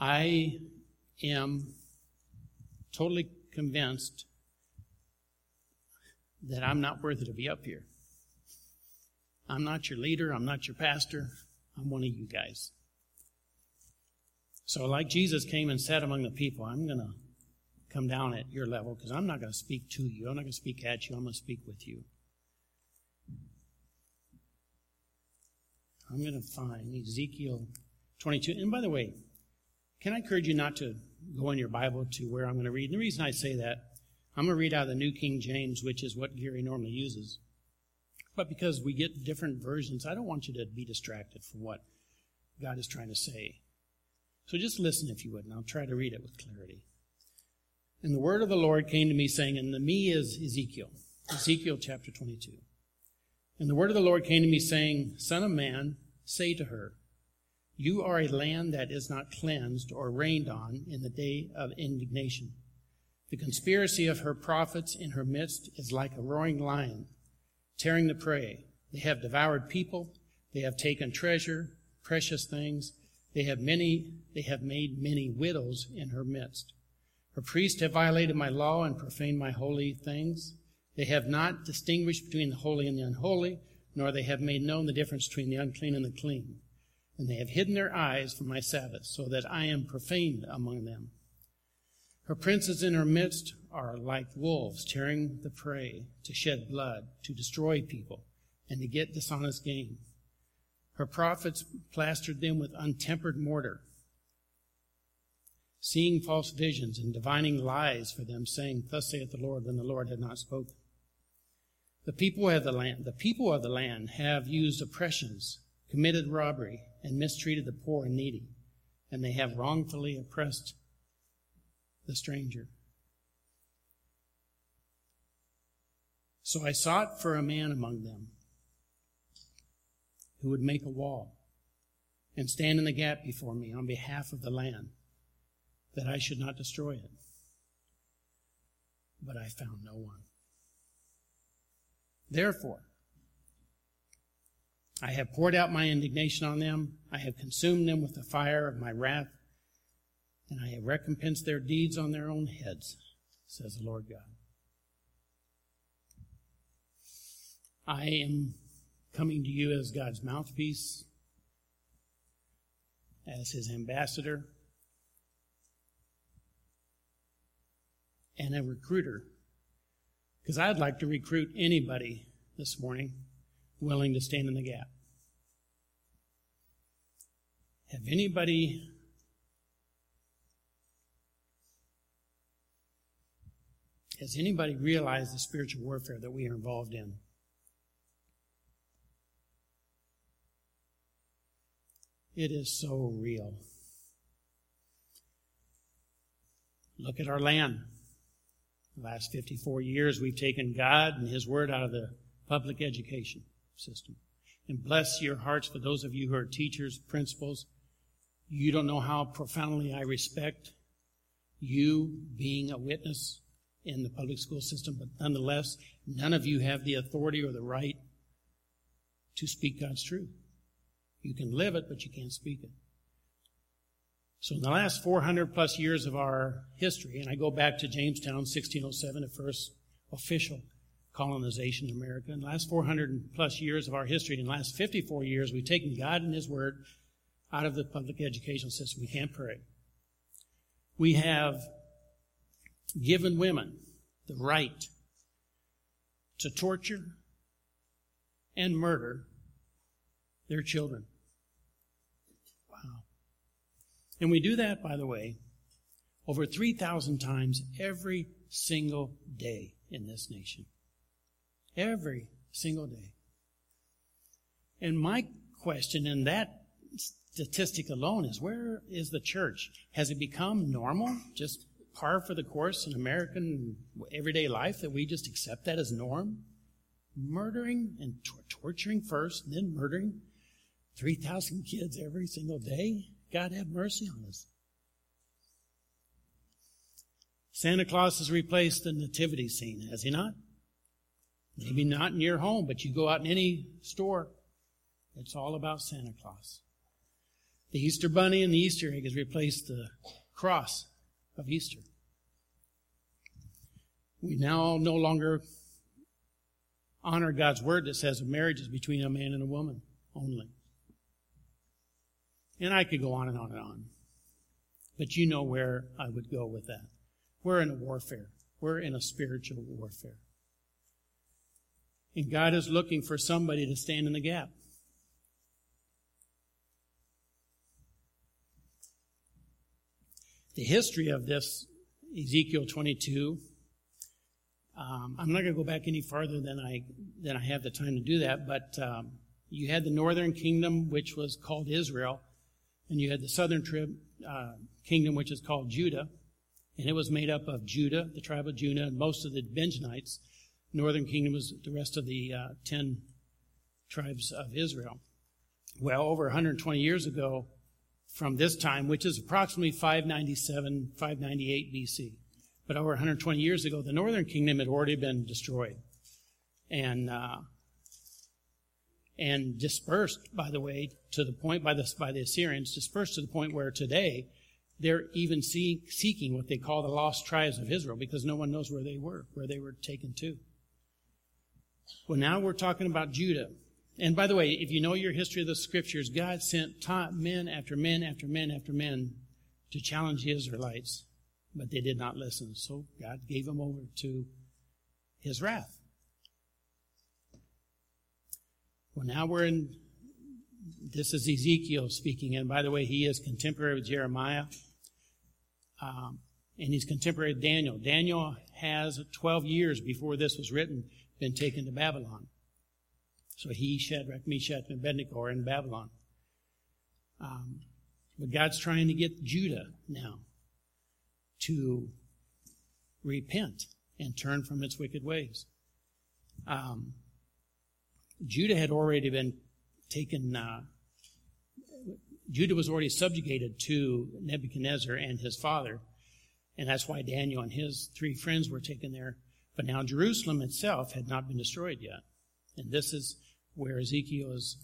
I am totally convinced that I'm not worthy to be up here. I'm not your leader. I'm not your pastor. I'm one of you guys. So, like Jesus came and sat among the people, I'm going to come down at your level because I'm not going to speak to you. I'm not going to speak at you. I'm going to speak with you. I'm going to find Ezekiel 22. And by the way, can I encourage you not to go in your Bible to where I'm going to read? And the reason I say that, I'm going to read out of the New King James, which is what Gary normally uses. But because we get different versions, I don't want you to be distracted from what God is trying to say. So just listen if you would, and I'll try to read it with clarity. And the word of the Lord came to me saying, and the me is Ezekiel, Ezekiel chapter 22. And the word of the Lord came to me saying, Son of man, say to her, You are a land that is not cleansed or rained on in the day of indignation. The conspiracy of her prophets in her midst is like a roaring lion, tearing the prey. They have devoured people. They have taken treasure, precious things. They have many, they have made many widows in her midst. Her priests have violated my law and profaned my holy things. They have not distinguished between the holy and the unholy, nor they have made known the difference between the unclean and the clean. And they have hidden their eyes from my Sabbath, so that I am profaned among them. Her princes in her midst are like wolves tearing the prey to shed blood, to destroy people, and to get dishonest gain. Her prophets plastered them with untempered mortar seeing false visions and divining lies for them, saying, Thus saith the Lord, when the Lord had not spoken. The people of the land, the people of the land have used oppressions, committed robbery, and mistreated the poor and needy, and they have wrongfully oppressed the stranger. So I sought for a man among them who would make a wall and stand in the gap before me on behalf of the land that I should not destroy it. But I found no one. Therefore, I have poured out my indignation on them. I have consumed them with the fire of my wrath, and I have recompensed their deeds on their own heads, says the Lord God. I am coming to you as God's mouthpiece, as his ambassador. and a recruiter. Because I'd like to recruit anybody this morning willing to stand in the gap. Have anybody has anybody realized the spiritual warfare that we are involved in? It is so real. Look at our land. The last 54 years, we've taken God and His Word out of the public education system. And bless your hearts for those of you who are teachers, principals. You don't know how profoundly I respect you being a witness in the public school system, but nonetheless, none of you have the authority or the right to speak God's truth. You can live it, but you can't speak it. So in the last 400 plus years of our history, and I go back to Jamestown, 1607, the first official colonization in America. In the last 400 plus years of our history, in the last 54 years, we've taken God and His Word out of the public educational system. We can't pray. We have given women the right to torture and murder their children. Wow. And we do that, by the way, over 3,000 times every single day in this nation. Every single day. And my question in that statistic alone is where is the church? Has it become normal? Just par for the course in American everyday life that we just accept that as norm? Murdering and torturing first, and then murdering 3,000 kids every single day? God have mercy on us. Santa Claus has replaced the nativity scene, has he not? Maybe not in your home, but you go out in any store, it's all about Santa Claus. The Easter bunny and the Easter egg has replaced the cross of Easter. We now no longer honor God's word that says a marriage is between a man and a woman only. And I could go on and on and on. But you know where I would go with that. We're in a warfare. We're in a spiritual warfare. And God is looking for somebody to stand in the gap. The history of this, Ezekiel 22, um, I'm not going to go back any farther than I than I have the time to do that. But um, you had the northern kingdom, which was called Israel, and you had the southern trib, uh, kingdom, which is called Judah, and it was made up of Judah, the tribe of Judah, and most of the Benjamites. Northern kingdom was the rest of the uh, ten tribes of Israel. Well, over 120 years ago, from this time, which is approximately 597, 598 BC. But over 120 years ago, the northern kingdom had already been destroyed. And, uh, and dispersed, by the way, to the point by the, by the Assyrians, dispersed to the point where today they're even see, seeking what they call the lost tribes of Israel because no one knows where they were, where they were taken to. Well, now we're talking about Judah. And by the way, if you know your history of the scriptures, God sent men after men after men after men to challenge the Israelites, but they did not listen. So God gave them over to his wrath. Well, now we're in, this is Ezekiel speaking. And by the way, he is contemporary with Jeremiah. Um, and he's contemporary with Daniel. Daniel has 12 years before this was written been taken to Babylon. So he, Shadrach, Meshach, and Abednego are in Babylon. Um, but God's trying to get Judah now to repent and turn from its wicked ways. Um, Judah had already been taken, uh, Judah was already subjugated to Nebuchadnezzar and his father, and that's why Daniel and his three friends were taken there. But now Jerusalem itself had not been destroyed yet. And this is where Ezekiel is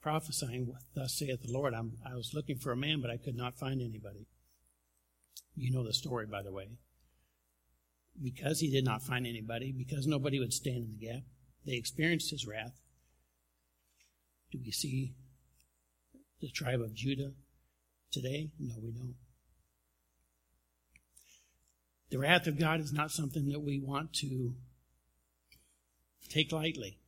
prophesying, Thus saith the Lord, I'm, I was looking for a man, but I could not find anybody. You know the story, by the way. Because he did not find anybody, because nobody would stand in the gap, they experienced his wrath. Do we see the tribe of Judah today? No, we don't. The wrath of God is not something that we want to take lightly.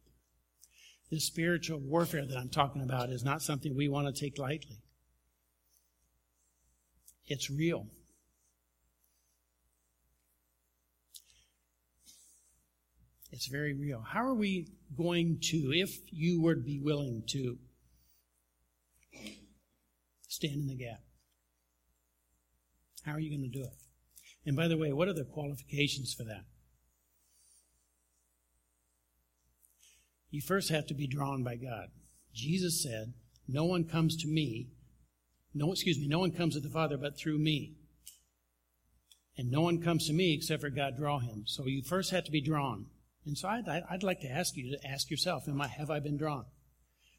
This spiritual warfare that I'm talking about is not something we want to take lightly. It's real. It's very real. How are we going to, if you would be willing to, stand in the gap? How are you going to do it? And by the way, what are the qualifications for that? you first have to be drawn by God. Jesus said, No one comes to me, no, excuse me, no one comes to the Father but through me. And no one comes to me except for God draw him. So you first have to be drawn. And so I'd, I'd like to ask you to ask yourself, am I, have I been drawn?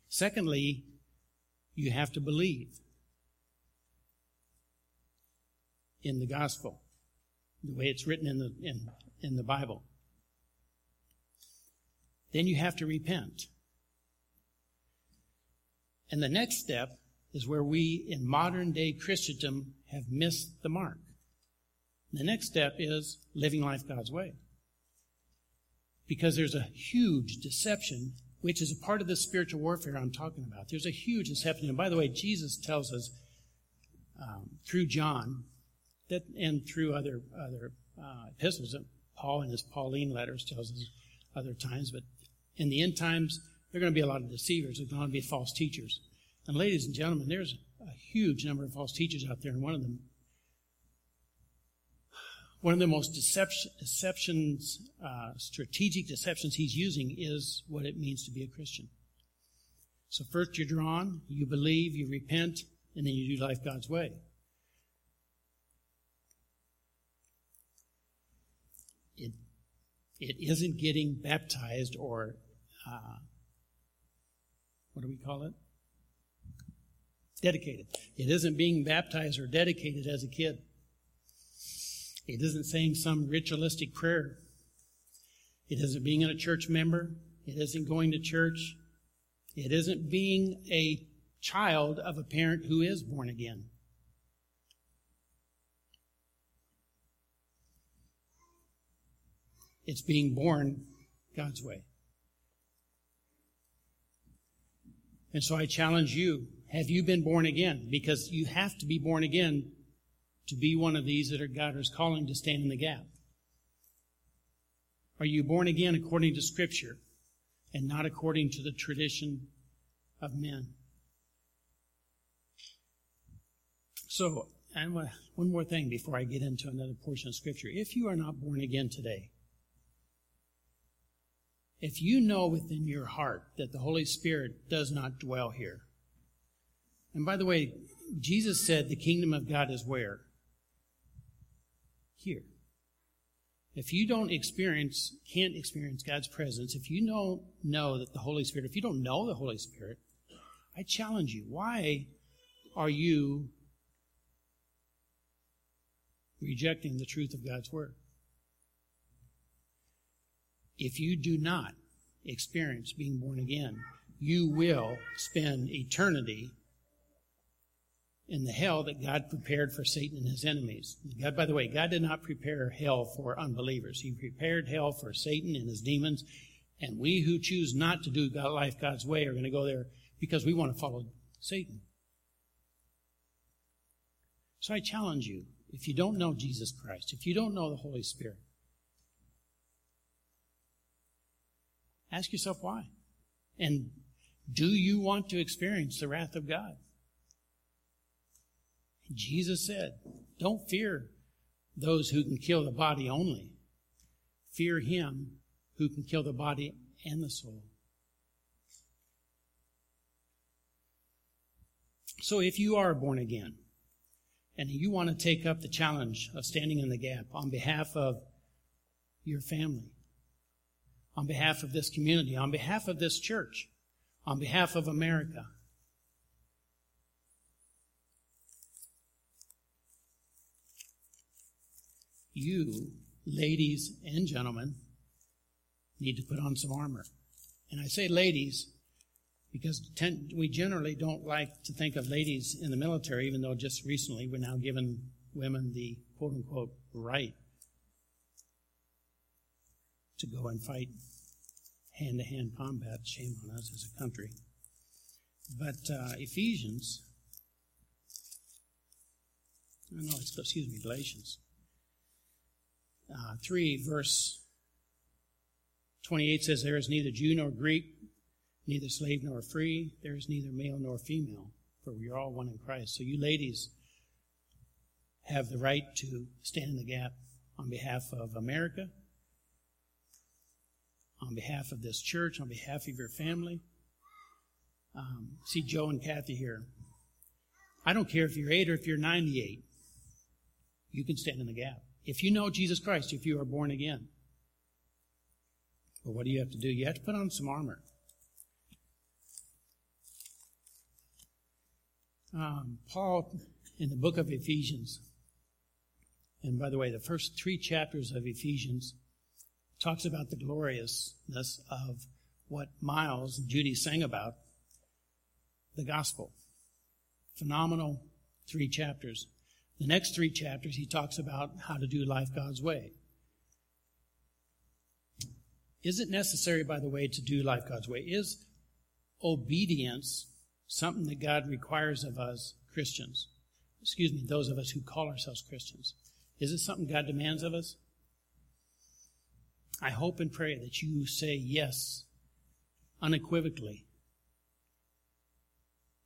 Secondly, you have to believe in the gospel, the way it's written in the, in, in the Bible then you have to repent. And the next step is where we in modern day Christendom have missed the mark. The next step is living life God's way. Because there's a huge deception, which is a part of the spiritual warfare I'm talking about. There's a huge deception. And by the way, Jesus tells us um, through John that, and through other, other uh, epistles, that Paul in his Pauline letters tells us other times, but in the end times, there are going to be a lot of deceivers. There's going to be false teachers. And ladies and gentlemen, there's a huge number of false teachers out there, and one of them, one of the most deception, deceptions, uh, strategic deceptions he's using is what it means to be a Christian. So first you're drawn, you believe, you repent, and then you do life God's way. It it isn't getting baptized or, uh, what do we call it? Dedicated. It isn't being baptized or dedicated as a kid. It isn't saying some ritualistic prayer. It isn't being a church member. It isn't going to church. It isn't being a child of a parent who is born again. It's being born God's way. And so I challenge you have you been born again? Because you have to be born again to be one of these that are God is calling to stand in the gap. Are you born again according to Scripture and not according to the tradition of men? So, and one more thing before I get into another portion of Scripture. If you are not born again today, if you know within your heart that the Holy Spirit does not dwell here, and by the way, Jesus said the kingdom of God is where? Here. If you don't experience, can't experience God's presence, if you don't know that the Holy Spirit, if you don't know the Holy Spirit, I challenge you. Why are you rejecting the truth of God's Word? If you do not experience being born again, you will spend eternity in the hell that God prepared for Satan and his enemies. God, by the way, God did not prepare hell for unbelievers. He prepared hell for Satan and his demons. And we who choose not to do God, life God's way are going to go there because we want to follow Satan. So I challenge you, if you don't know Jesus Christ, if you don't know the Holy Spirit, ask yourself why. And do you want to experience the wrath of God? Jesus said, Don't fear those who can kill the body only. Fear him who can kill the body and the soul. So if you are born again and you want to take up the challenge of standing in the gap on behalf of your family, on behalf of this community, on behalf of this church, on behalf of America, you, ladies and gentlemen, need to put on some armor. And I say ladies because ten, we generally don't like to think of ladies in the military, even though just recently we're now giving women the quote unquote right to go and fight hand to hand combat. Shame on us as a country. But uh, Ephesians, no, excuse me, Galatians uh, 3, verse 28 says, There is neither Jew nor Greek, neither slave nor free, there is neither male nor female, for we are all one in Christ. So you ladies have the right to stand in the gap on behalf of America, on behalf of this church, on behalf of your family. Um, see Joe and Kathy here. I don't care if you're 8 or if you're 98. You can stand in the gap. If you know Jesus Christ, if you are born again. But what do you have to do? You have to put on some armor. Um, Paul, in the book of Ephesians, and by the way, the first three chapters of Ephesians talks about the gloriousness of what Miles and Judy sang about the gospel. Phenomenal three chapters. The next three chapters, he talks about how to do life God's way. Is it necessary, by the way, to do life God's way? Is obedience something that God requires of us Christians? Excuse me, those of us who call ourselves Christians. Is it something God demands of us? I hope and pray that you say yes unequivocally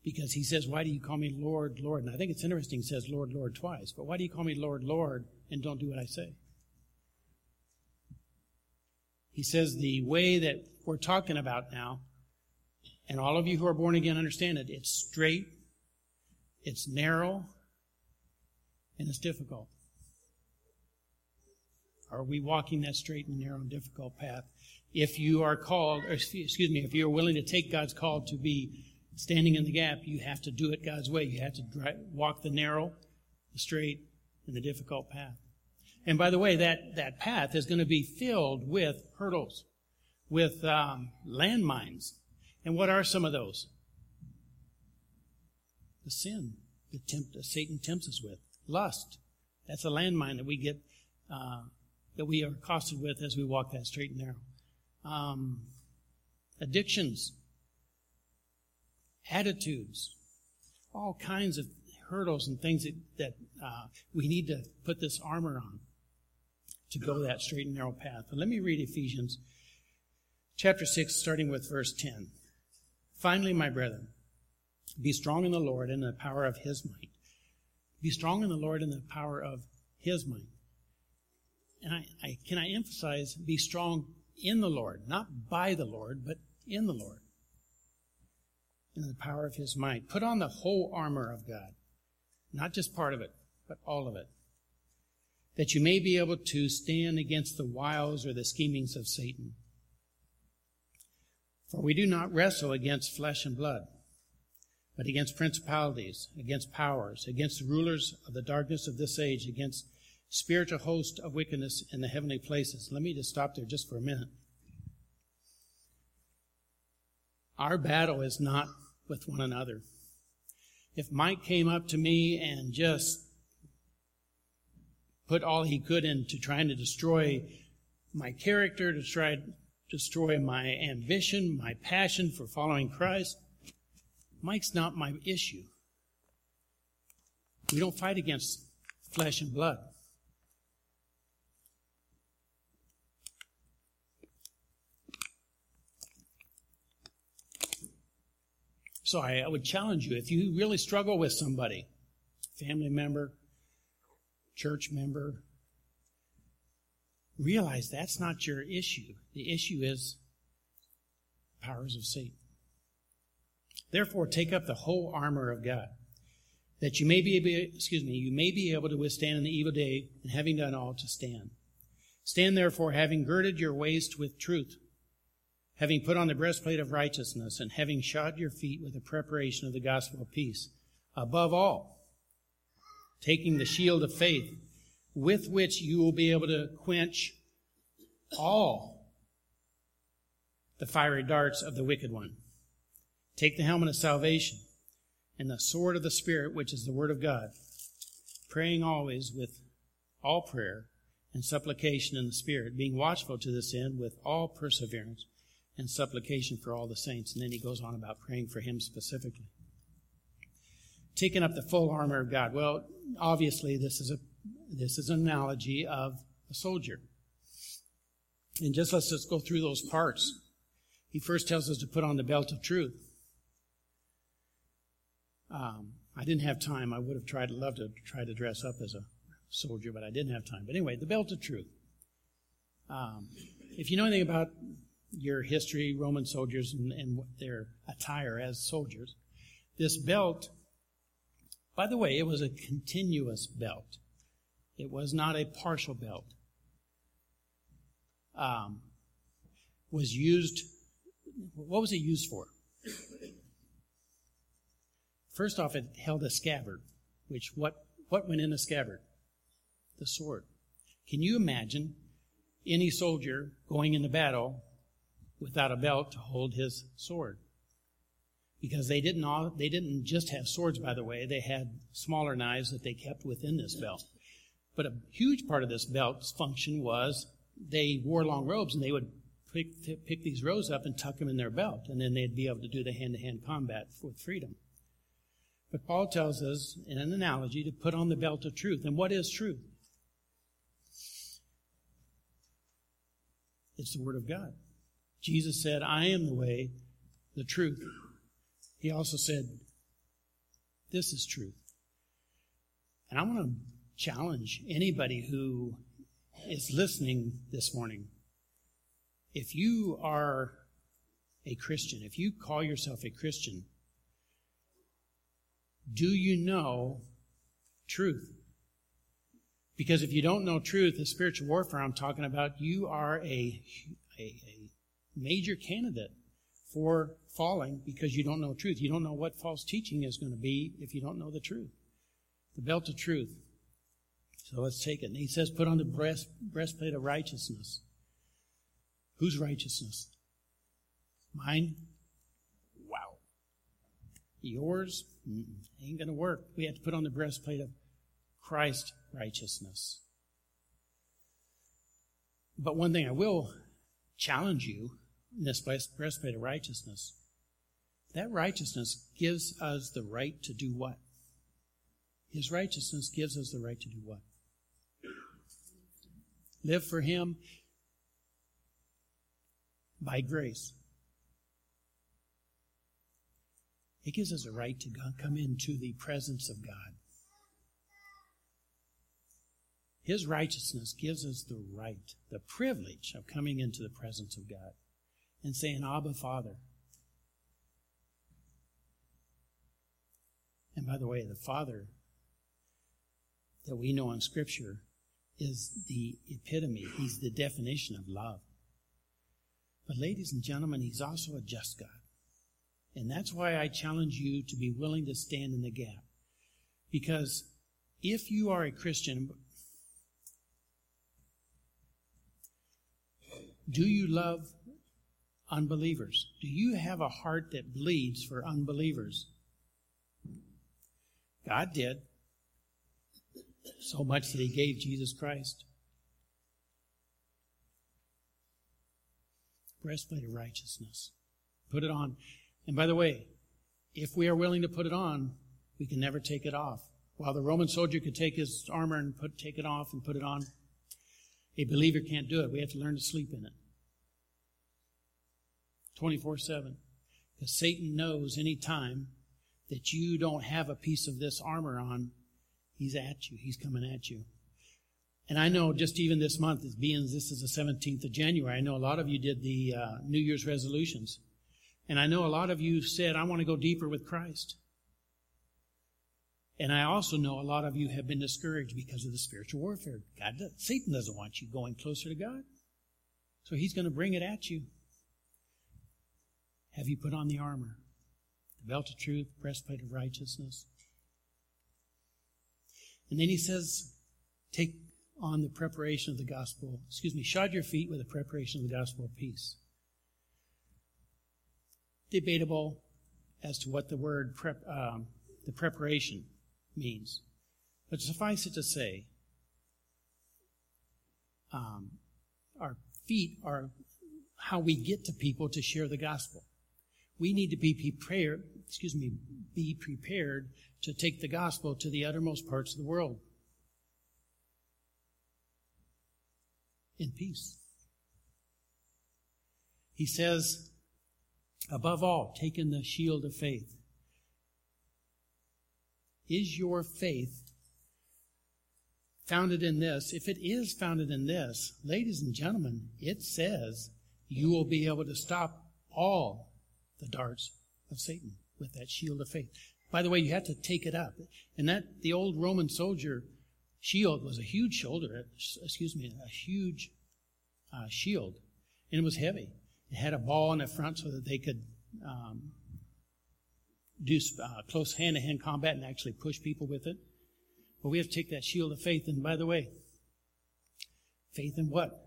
because he says, Why do you call me Lord, Lord? And I think it's interesting, he says Lord, Lord twice. But why do you call me Lord, Lord and don't do what I say? He says, The way that we're talking about now, and all of you who are born again understand it, it's straight, it's narrow, and it's difficult. Are we walking that straight and narrow and difficult path? If you are called, excuse me, if you are willing to take God's call to be standing in the gap, you have to do it God's way. You have to drive, walk the narrow, the straight, and the difficult path. And by the way, that, that path is going to be filled with hurdles, with um, landmines. And what are some of those? The sin that, tempt, that Satan tempts us with. Lust. That's a landmine that we get, uh, that we are accosted with as we walk that straight and narrow. Um, addictions attitudes, all kinds of hurdles and things that, that uh, we need to put this armor on to go that straight and narrow path. Let me read Ephesians chapter 6, starting with verse 10. Finally, my brethren, be strong in the Lord and in the power of his might. Be strong in the Lord and the power of his might. And I, I can I emphasize be strong in the Lord, not by the Lord, but in the Lord in the power of his might. Put on the whole armor of God, not just part of it, but all of it, that you may be able to stand against the wiles or the schemings of Satan. For we do not wrestle against flesh and blood, but against principalities, against powers, against the rulers of the darkness of this age, against spiritual host of wickedness in the heavenly places. Let me just stop there just for a minute. Our battle is not with one another. If Mike came up to me and just put all he could into trying to destroy my character, to try to destroy my ambition, my passion for following Christ, Mike's not my issue. We don't fight against flesh and blood. So I, would challenge you if you really struggle with somebody, family member, church member, realize that's not your issue. The issue is powers of Satan. Therefore, take up the whole armor of God, that you may be able, excuse me, you may be able to withstand in the evil day, and having done all to stand. Stand therefore, having girded your waist with truth, having put on the breastplate of righteousness, and having shod your feet with the preparation of the gospel of peace. Above all, taking the shield of faith, with which you will be able to quench all the fiery darts of the wicked one. Take the helmet of salvation and the sword of the Spirit, which is the Word of God, praying always with all prayer and supplication in the Spirit, being watchful to this end with all perseverance and supplication for all the saints. And then he goes on about praying for him specifically. Taking up the full armor of God. Well, obviously this is a this is an analogy of a soldier. And just let's just go through those parts. He first tells us to put on the belt of truth. Um, I didn't have time. I would have tried, to love to try to dress up as a soldier, but I didn't have time. But anyway, the belt of truth. Um, if you know anything about your history, Roman soldiers, and, and their attire as soldiers. This belt, by the way, it was a continuous belt. It was not a partial belt. Um, was used, what was it used for? First off, it held a scabbard, which what, what went in a scabbard? The sword. Can you imagine any soldier going into battle without a belt to hold his sword. Because they didn't all, they didn't just have swords, by the way, they had smaller knives that they kept within this belt. But a huge part of this belt's function was they wore long robes and they would pick, pick these robes up and tuck them in their belt, and then they'd be able to do the hand to hand combat with freedom. But Paul tells us in an analogy to put on the belt of truth. And what is truth? It's the Word of God. Jesus said, I am the way, the truth. He also said, This is truth. And I want to challenge anybody who is listening this morning. If you are a Christian, if you call yourself a Christian, do you know truth? Because if you don't know truth, the spiritual warfare I'm talking about, you are a, a, a major candidate for falling because you don't know truth. You don't know what false teaching is going to be if you don't know the truth. The belt of truth. So let's take it. And he says, put on the breast, breastplate of righteousness. Whose righteousness? Mine? Wow. Yours? Mm, ain't going to work. We have to put on the breastplate of Christ righteousness. But one thing I will challenge you this breastplate of righteousness that righteousness gives us the right to do what? His righteousness gives us the right to do what? Live for Him by grace. It gives us a right to come into the presence of God. His righteousness gives us the right, the privilege of coming into the presence of God and saying, Abba, Father. And by the way, the Father that we know in Scripture is the epitome, He's the definition of love. But, ladies and gentlemen, He's also a just God. And that's why I challenge you to be willing to stand in the gap. Because if you are a Christian, do you love unbelievers? Do you have a heart that bleeds for unbelievers? God did. So much that He gave Jesus Christ. Breastplate of righteousness. Put it on. And by the way, if we are willing to put it on, we can never take it off. While the Roman soldier could take his armor and put, take it off and put it on, a believer can't do it. We have to learn to sleep in it. 24 7. Because Satan knows any time that you don't have a piece of this armor on, he's at you. He's coming at you. And I know just even this month, as being this is the 17th of January, I know a lot of you did the uh, New Year's resolutions. And I know a lot of you said, I want to go deeper with Christ. And I also know a lot of you have been discouraged because of the spiritual warfare. God, Satan doesn't want you going closer to God. So he's going to bring it at you. Have you put on the armor? The belt of truth, the breastplate of righteousness. And then he says, take on the preparation of the gospel, excuse me, shod your feet with the preparation of the gospel of peace debatable as to what the word prep, um, the preparation means. But suffice it to say, um, our feet are how we get to people to share the gospel. We need to be prepared, excuse me, be prepared to take the gospel to the uttermost parts of the world. In peace. He says, Above all, taking the shield of faith. Is your faith founded in this? If it is founded in this, ladies and gentlemen, it says you will be able to stop all the darts of Satan with that shield of faith. By the way, you have to take it up. And that, the old Roman soldier shield was a huge shoulder, excuse me, a huge uh, shield. And it was heavy. It had a ball in the front so that they could um, do uh, close hand to hand combat and actually push people with it. But we have to take that shield of faith. And by the way, faith in what?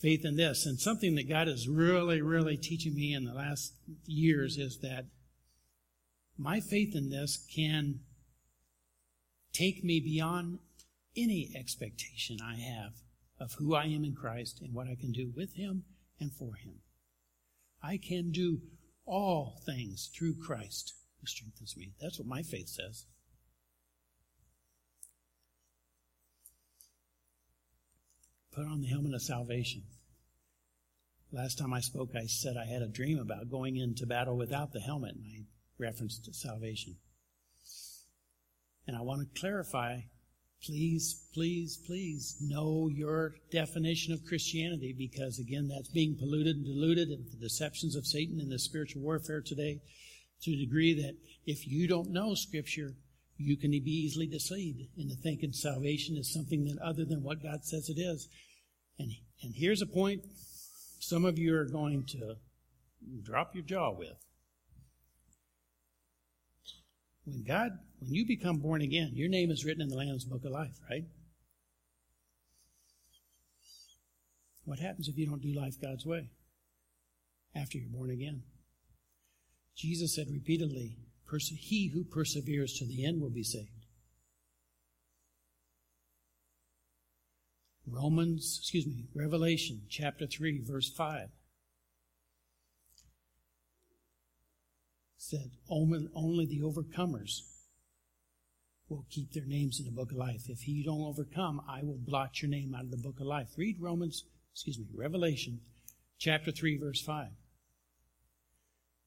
Faith in this. And something that God is really, really teaching me in the last years is that my faith in this can take me beyond any expectation I have of who I am in Christ and what I can do with Him and for Him. I can do all things through Christ who strengthens me. That's what my faith says. Put on the helmet of salvation. Last time I spoke, I said I had a dream about going into battle without the helmet, and I referenced salvation. And I want to clarify Please, please, please know your definition of Christianity because, again, that's being polluted and diluted with the deceptions of Satan and the spiritual warfare today to the degree that if you don't know Scripture, you can be easily deceived into thinking salvation is something that other than what God says it is. And, and here's a point some of you are going to drop your jaw with. When God, when you become born again, your name is written in the Lamb's Book of Life, right? What happens if you don't do life God's way after you're born again? Jesus said repeatedly, He who perseveres to the end will be saved. Romans, excuse me, Revelation chapter 3, verse 5 said, only, the overcomers will keep their names in the book of life. If you don't overcome, I will blot your name out of the book of life. Read Romans, excuse me, Revelation chapter 3, verse 5.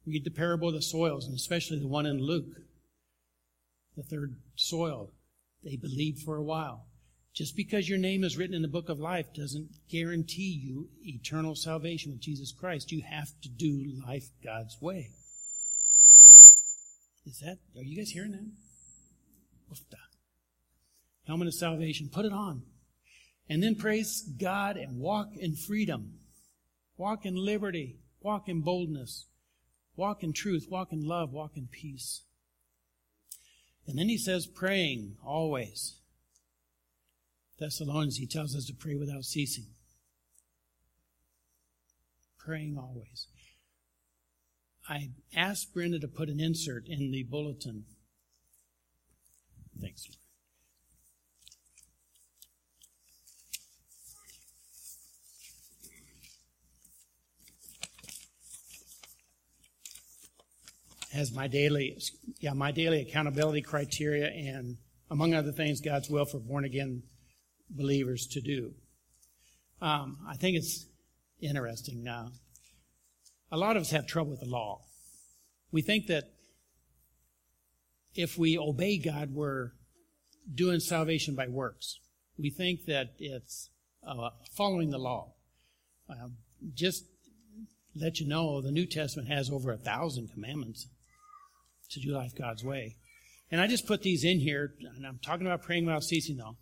Read the parable of the soils, and especially the one in Luke, the third soil. They believed for a while. Just because your name is written in the book of life doesn't guarantee you eternal salvation with Jesus Christ. You have to do life God's way. Is that, are you guys hearing that? Helmet of salvation, put it on. And then praise God and walk in freedom. Walk in liberty. Walk in boldness. Walk in truth. Walk in love. Walk in peace. And then he says, praying always. Thessalonians, he tells us to pray without ceasing. Praying always. I asked Brenda to put an insert in the bulletin. Thanks. Has my daily, yeah, my daily accountability criteria and among other things, God's will for born again believers to do. Um, I think it's interesting now. A lot of us have trouble with the law. We think that if we obey God, we're doing salvation by works. We think that it's uh, following the law. Uh, just let you know, the New Testament has over a thousand commandments to do life God's way. And I just put these in here, and I'm talking about praying without ceasing though.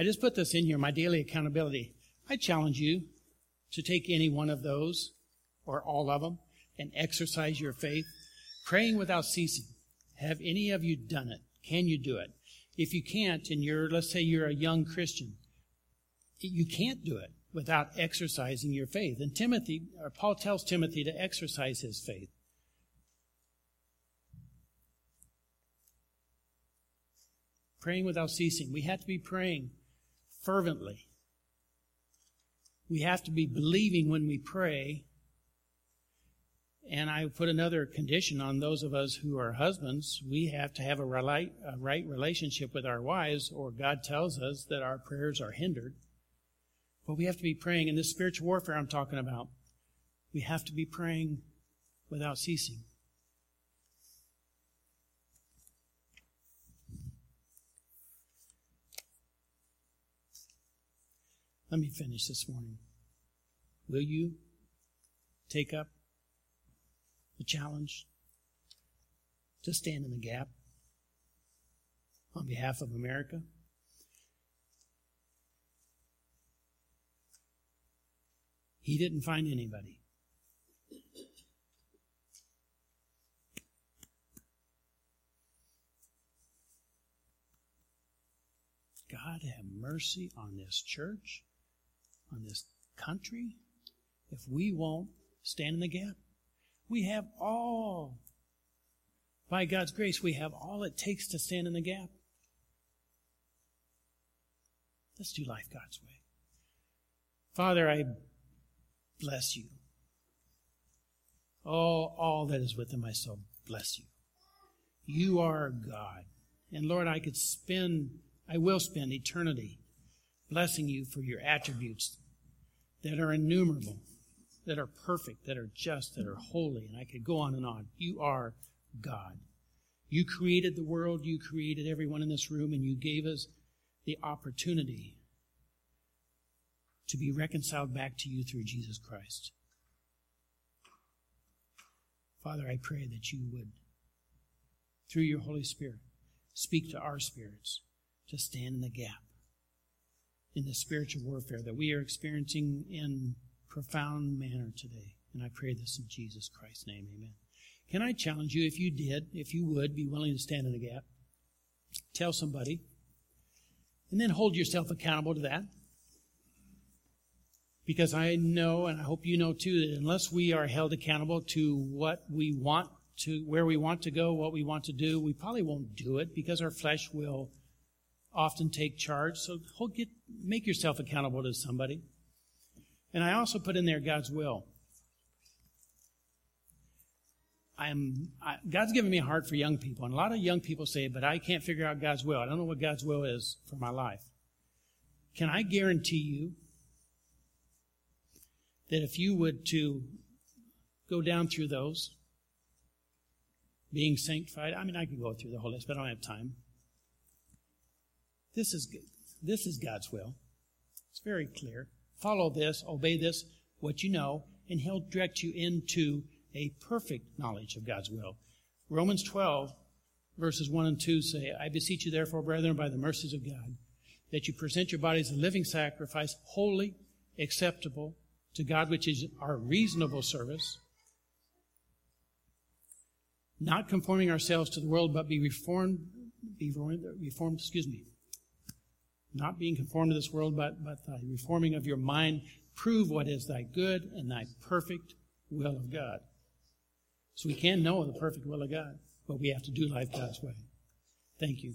I just put this in here, my daily accountability. I challenge you to take any one of those or all of them and exercise your faith. Praying without ceasing. Have any of you done it? Can you do it? If you can't, and you're, let's say you're a young Christian, you can't do it without exercising your faith. And Timothy, or Paul tells Timothy to exercise his faith. Praying without ceasing. We have to be praying fervently. We have to be believing when we pray. And I put another condition on those of us who are husbands. We have to have a right, a right relationship with our wives, or God tells us that our prayers are hindered. But we have to be praying. In this spiritual warfare I'm talking about, we have to be praying without ceasing. Let me finish this morning. Will you take up the challenge to stand in the gap on behalf of America? He didn't find anybody. God have mercy on this church on this country if we won't stand in the gap. We have all, by God's grace, we have all it takes to stand in the gap. Let's do life God's way. Father, I bless you. Oh, all that is within my soul, bless you. You are God. And Lord, I could spend, I will spend eternity blessing you for your attributes that are innumerable, that are perfect, that are just, that are holy. And I could go on and on. You are God. You created the world, you created everyone in this room, and you gave us the opportunity to be reconciled back to you through Jesus Christ. Father, I pray that you would, through your Holy Spirit, speak to our spirits to stand in the gap in the spiritual warfare that we are experiencing in profound manner today. And I pray this in Jesus Christ's name. Amen. Can I challenge you, if you did, if you would be willing to stand in the gap, tell somebody, and then hold yourself accountable to that. Because I know, and I hope you know too, that unless we are held accountable to what we want to, where we want to go, what we want to do, we probably won't do it because our flesh will often take charge. So get, make yourself accountable to somebody. And I also put in there God's will. I'm, I, God's given me a heart for young people. And a lot of young people say, but I can't figure out God's will. I don't know what God's will is for my life. Can I guarantee you that if you would to go down through those, being sanctified, I mean, I could go through the whole list, but I don't have time. This is, this is God's will. It's very clear. Follow this, obey this, what you know, and He'll direct you into a perfect knowledge of God's will. Romans 12, verses 1 and 2 say, I beseech you, therefore, brethren, by the mercies of God, that you present your bodies a living sacrifice, holy, acceptable to God, which is our reasonable service, not conforming ourselves to the world, but be reformed, be reformed, excuse me, not being conformed to this world, but, but reforming of your mind, prove what is thy good and thy perfect will of God. So we can know the perfect will of God, but we have to do life God's way. Thank you.